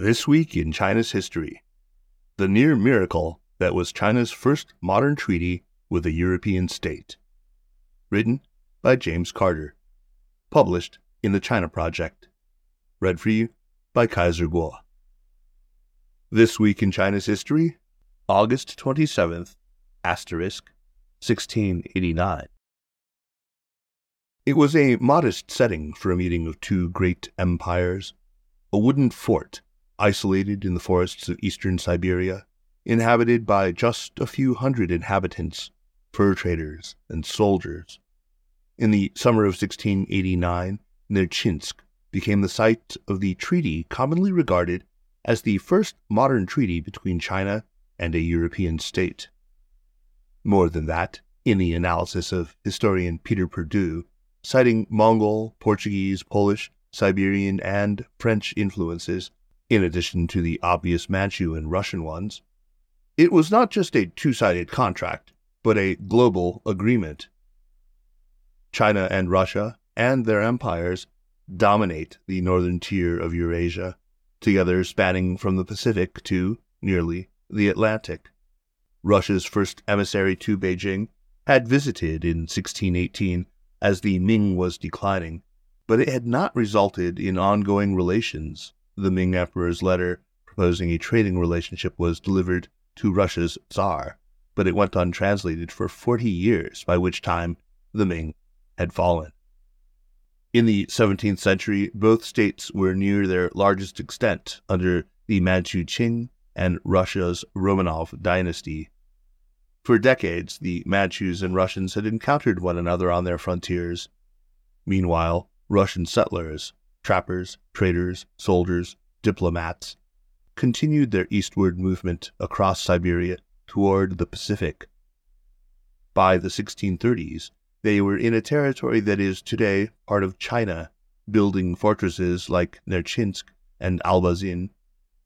This week in China's history, the near miracle that was China's first modern treaty with a European state. Written by James Carter. Published in the China Project. Read for you by Kaiser Kuo. This week in China's history, August 27th, asterisk, 1689. It was a modest setting for a meeting of two great empires. A wooden fort, isolated in the forests of eastern Siberia, inhabited by just a few hundred inhabitants, fur traders, and soldiers. In the summer of 1689, Nerchinsk became the site of the treaty commonly regarded as the first modern treaty between China and a European state. More than that, in the analysis of historian Peter Perdue, citing Mongol, Portuguese, Polish, Siberian, and French influences, in addition to the obvious Manchu and Russian ones, it was not just a two sided contract, but a global agreement. China and Russia and their empires dominate the northern tier of Eurasia, together spanning from the Pacific to, nearly, the Atlantic. Russia's first emissary to Beijing had visited in 1618 as the Ming was declining, but it had not resulted in ongoing relations. The Ming emperor's letter proposing a trading relationship was delivered to Russia's Tsar, but it went untranslated for 40 years, by which time the Ming had fallen. In the 17th century, both states were near their largest extent under the Manchu Qing and Russia's Romanov dynasty. For decades, the Manchus and Russians had encountered one another on their frontiers. Meanwhile, Russian settlers, trappers, traders, soldiers, diplomats, continued their eastward movement across Siberia toward the Pacific. By the 1630s, they were in a territory that is today part of China, building fortresses like Nerchinsk and Albazin,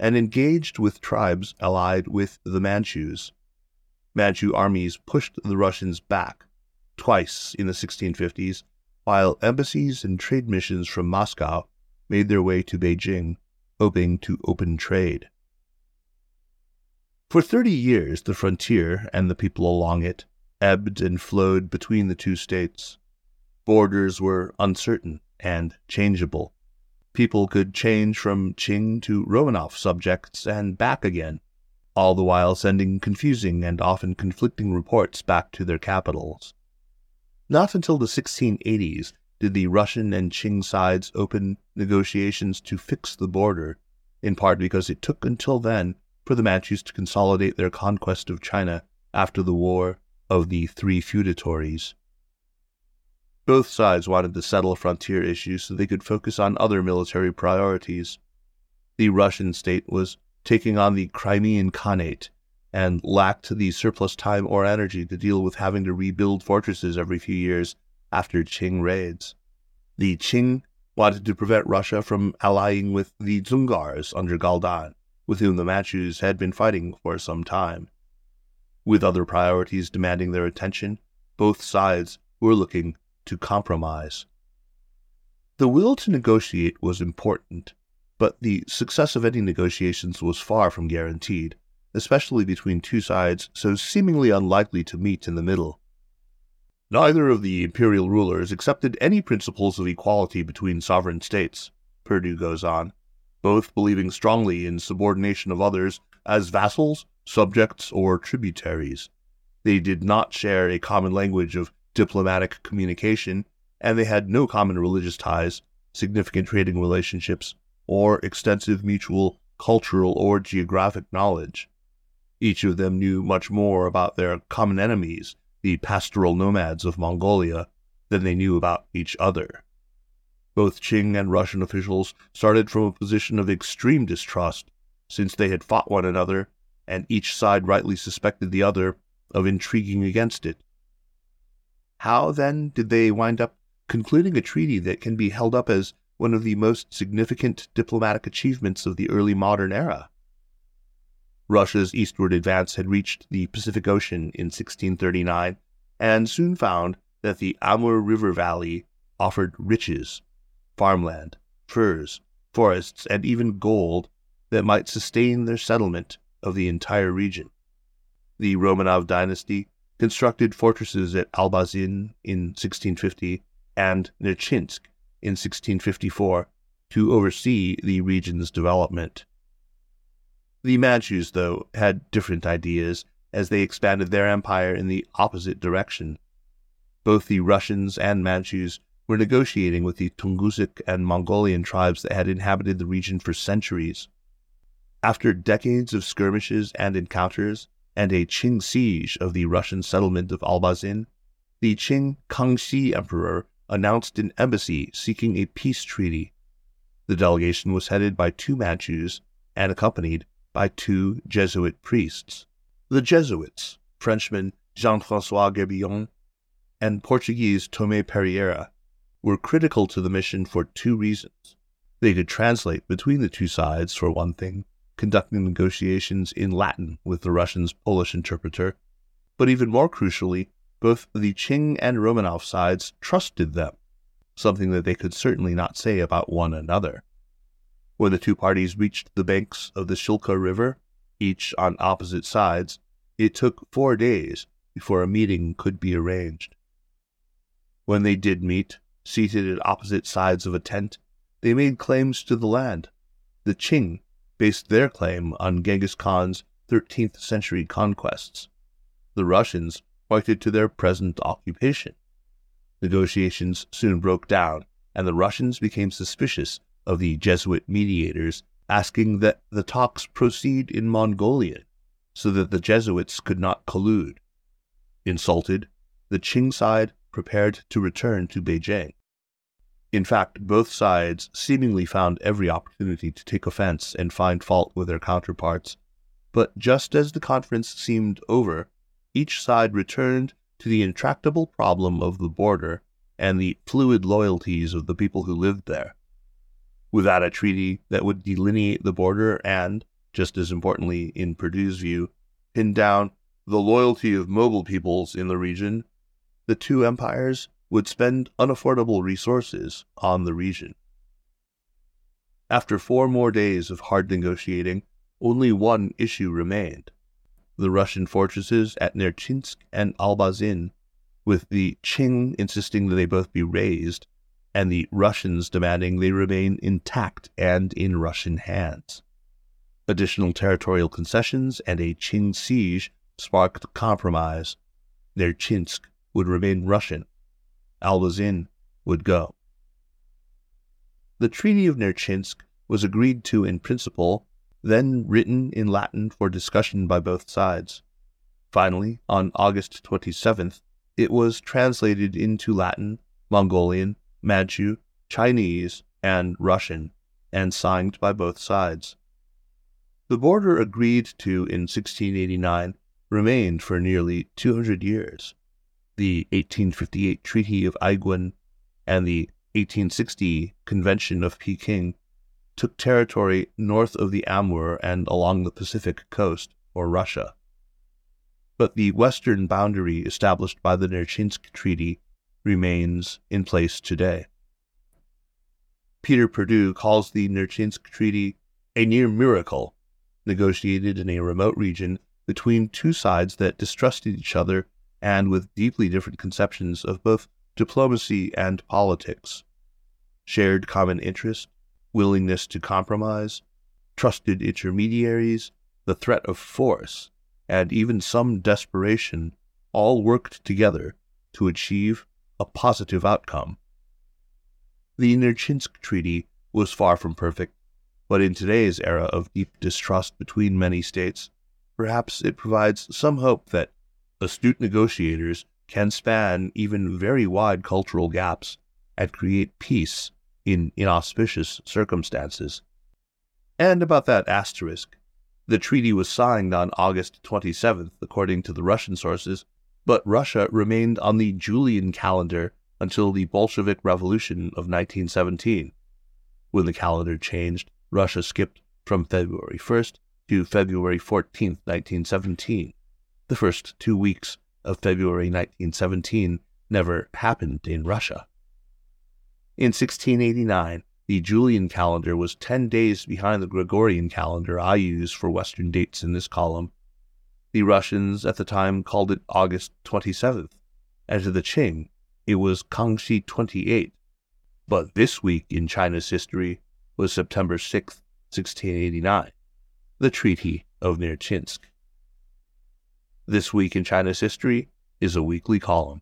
and engaged with tribes allied with the Manchus. Manchu armies pushed the Russians back twice in the 1650s, while embassies and trade missions from Moscow made their way to Beijing, hoping to open trade. For 30 years, the frontier and the people along it ebbed and flowed between the two states. Borders were uncertain and changeable. People could change from Qing to Romanov subjects and back again, all the while sending confusing and often conflicting reports back to their capitals. Not until the 1680s did the Russian and Qing sides open negotiations to fix the border, in part because it took until then for the Manchus to consolidate their conquest of China after the war of the three feudatories. Both sides wanted to settle frontier issues so they could focus on other military priorities. The Russian state was taking on the Crimean Khanate and lacked the surplus time or energy to deal with having to rebuild fortresses every few years after Qing raids. The Qing wanted to prevent Russia from allying with the Dzungars under Galdan, with whom the Manchus had been fighting for some time. With other priorities demanding their attention, both sides were looking to compromise. The will to negotiate was important, but the success of any negotiations was far from guaranteed, especially between two sides so seemingly unlikely to meet in the middle. Neither of the imperial rulers accepted any principles of equality between sovereign states, Perdue goes on, both believing strongly in subordination of others as vassals subjects, or tributaries. They did not share a common language of diplomatic communication, and they had no common religious ties, significant trading relationships, or extensive mutual cultural or geographic knowledge. Each of them knew much more about their common enemies, the pastoral nomads of Mongolia, than they knew about each other. Both Qing and Russian officials started from a position of extreme distrust since they had fought one another, and each side rightly suspected the other of intriguing against it. How, then, did they wind up concluding a treaty that can be held up as one of the most significant diplomatic achievements of the early modern era? Russia's eastward advance had reached the Pacific Ocean in 1639 and soon found that the Amur River Valley offered riches, farmland, furs, forests, and even gold that might sustain their settlement of the entire region. The Romanov dynasty constructed fortresses at Albazin in 1650 and Nerchinsk in 1654 to oversee the region's development. The Manchus, though, had different ideas as they expanded their empire in the opposite direction. Both the Russians and Manchus were negotiating with the Tungusic and Mongolian tribes that had inhabited the region for centuries. After decades of skirmishes and encounters, and a Qing siege of the Russian settlement of Albazin, the Qing Kangxi Emperor announced an embassy seeking a peace treaty. The delegation was headed by two Manchus and accompanied by two Jesuit priests. The Jesuits, Frenchman Jean Francois Gerbillon and Portuguese Tomé Pereira, were critical to the mission for two reasons. They could translate between the two sides, for one thing, conducting negotiations in Latin with the Russians' Polish interpreter, but even more crucially, both the Qing and Romanov sides trusted them, something that they could certainly not say about one another. When the two parties reached the banks of the Shilka River, each on opposite sides, it took four days before a meeting could be arranged. When they did meet, seated at opposite sides of a tent, they made claims to the land. The Qing based their claim on Genghis Khan's 13th century conquests. The Russians pointed to their present occupation. Negotiations soon broke down, and the Russians became suspicious of the Jesuit mediators, asking that the talks proceed in Mongolian so that the Jesuits could not collude. Insulted, the Qing side prepared to return to Beijing. In fact, both sides seemingly found every opportunity to take offense and find fault with their counterparts. But just as the conference seemed over, each side returned to the intractable problem of the border and the fluid loyalties of the people who lived there without a treaty that would delineate the border and, just as importantly in Perdue's view, pin down the loyalty of mobile peoples in the region, the two empires would spend unaffordable resources on the region. After four more days of hard negotiating, only one issue remained the Russian fortresses at Nerchinsk and Albazin, with the Qing insisting that they both be razed and the Russians demanding they remain intact and in Russian hands. Additional territorial concessions and a Qing siege sparked a compromise. Nerchinsk would remain Russian. Albazin would go. The Treaty of Nerchinsk was agreed to in principle, then written in Latin for discussion by both sides. Finally, on August 27th, it was translated into Latin, Mongolian, Manchu, Chinese, and Russian, and signed by both sides. The border agreed to in 1689 remained for nearly 200 years. The 1858 Treaty of Aigun and the 1860 Convention of Peking took territory north of the Amur and along the Pacific coast, or Russia. But the western boundary established by the Nerchinsk Treaty remains in place today. Peter Perdue calls the Nerchinsk Treaty a near miracle, negotiated in a remote region between two sides that distrusted each other and with deeply different conceptions of both diplomacy and politics. Shared common interest, willingness to compromise, trusted intermediaries, the threat of force, and even some desperation all worked together to achieve a positive outcome. The Nerchinsk Treaty was far from perfect, but in today's era of deep distrust between many states, perhaps it provides some hope that astute negotiators can span even very wide cultural gaps and create peace in inauspicious circumstances. And about that asterisk, the treaty was signed on August 27th, according to the Russian sources, but Russia remained on the Julian calendar until the Bolshevik Revolution of 1917. When the calendar changed, Russia skipped from February 1st to February 14th, 1917. The first two weeks of February 1917 never happened in Russia. In 1689, the Julian calendar was 10 days behind the Gregorian calendar I use for Western dates in this column. The Russians at the time called it August 27th, and to the Qing, it was Kangxi 28. But this week in China's history was September 6, 1689, the Treaty of Nerchinsk. This week in China's history is a weekly column.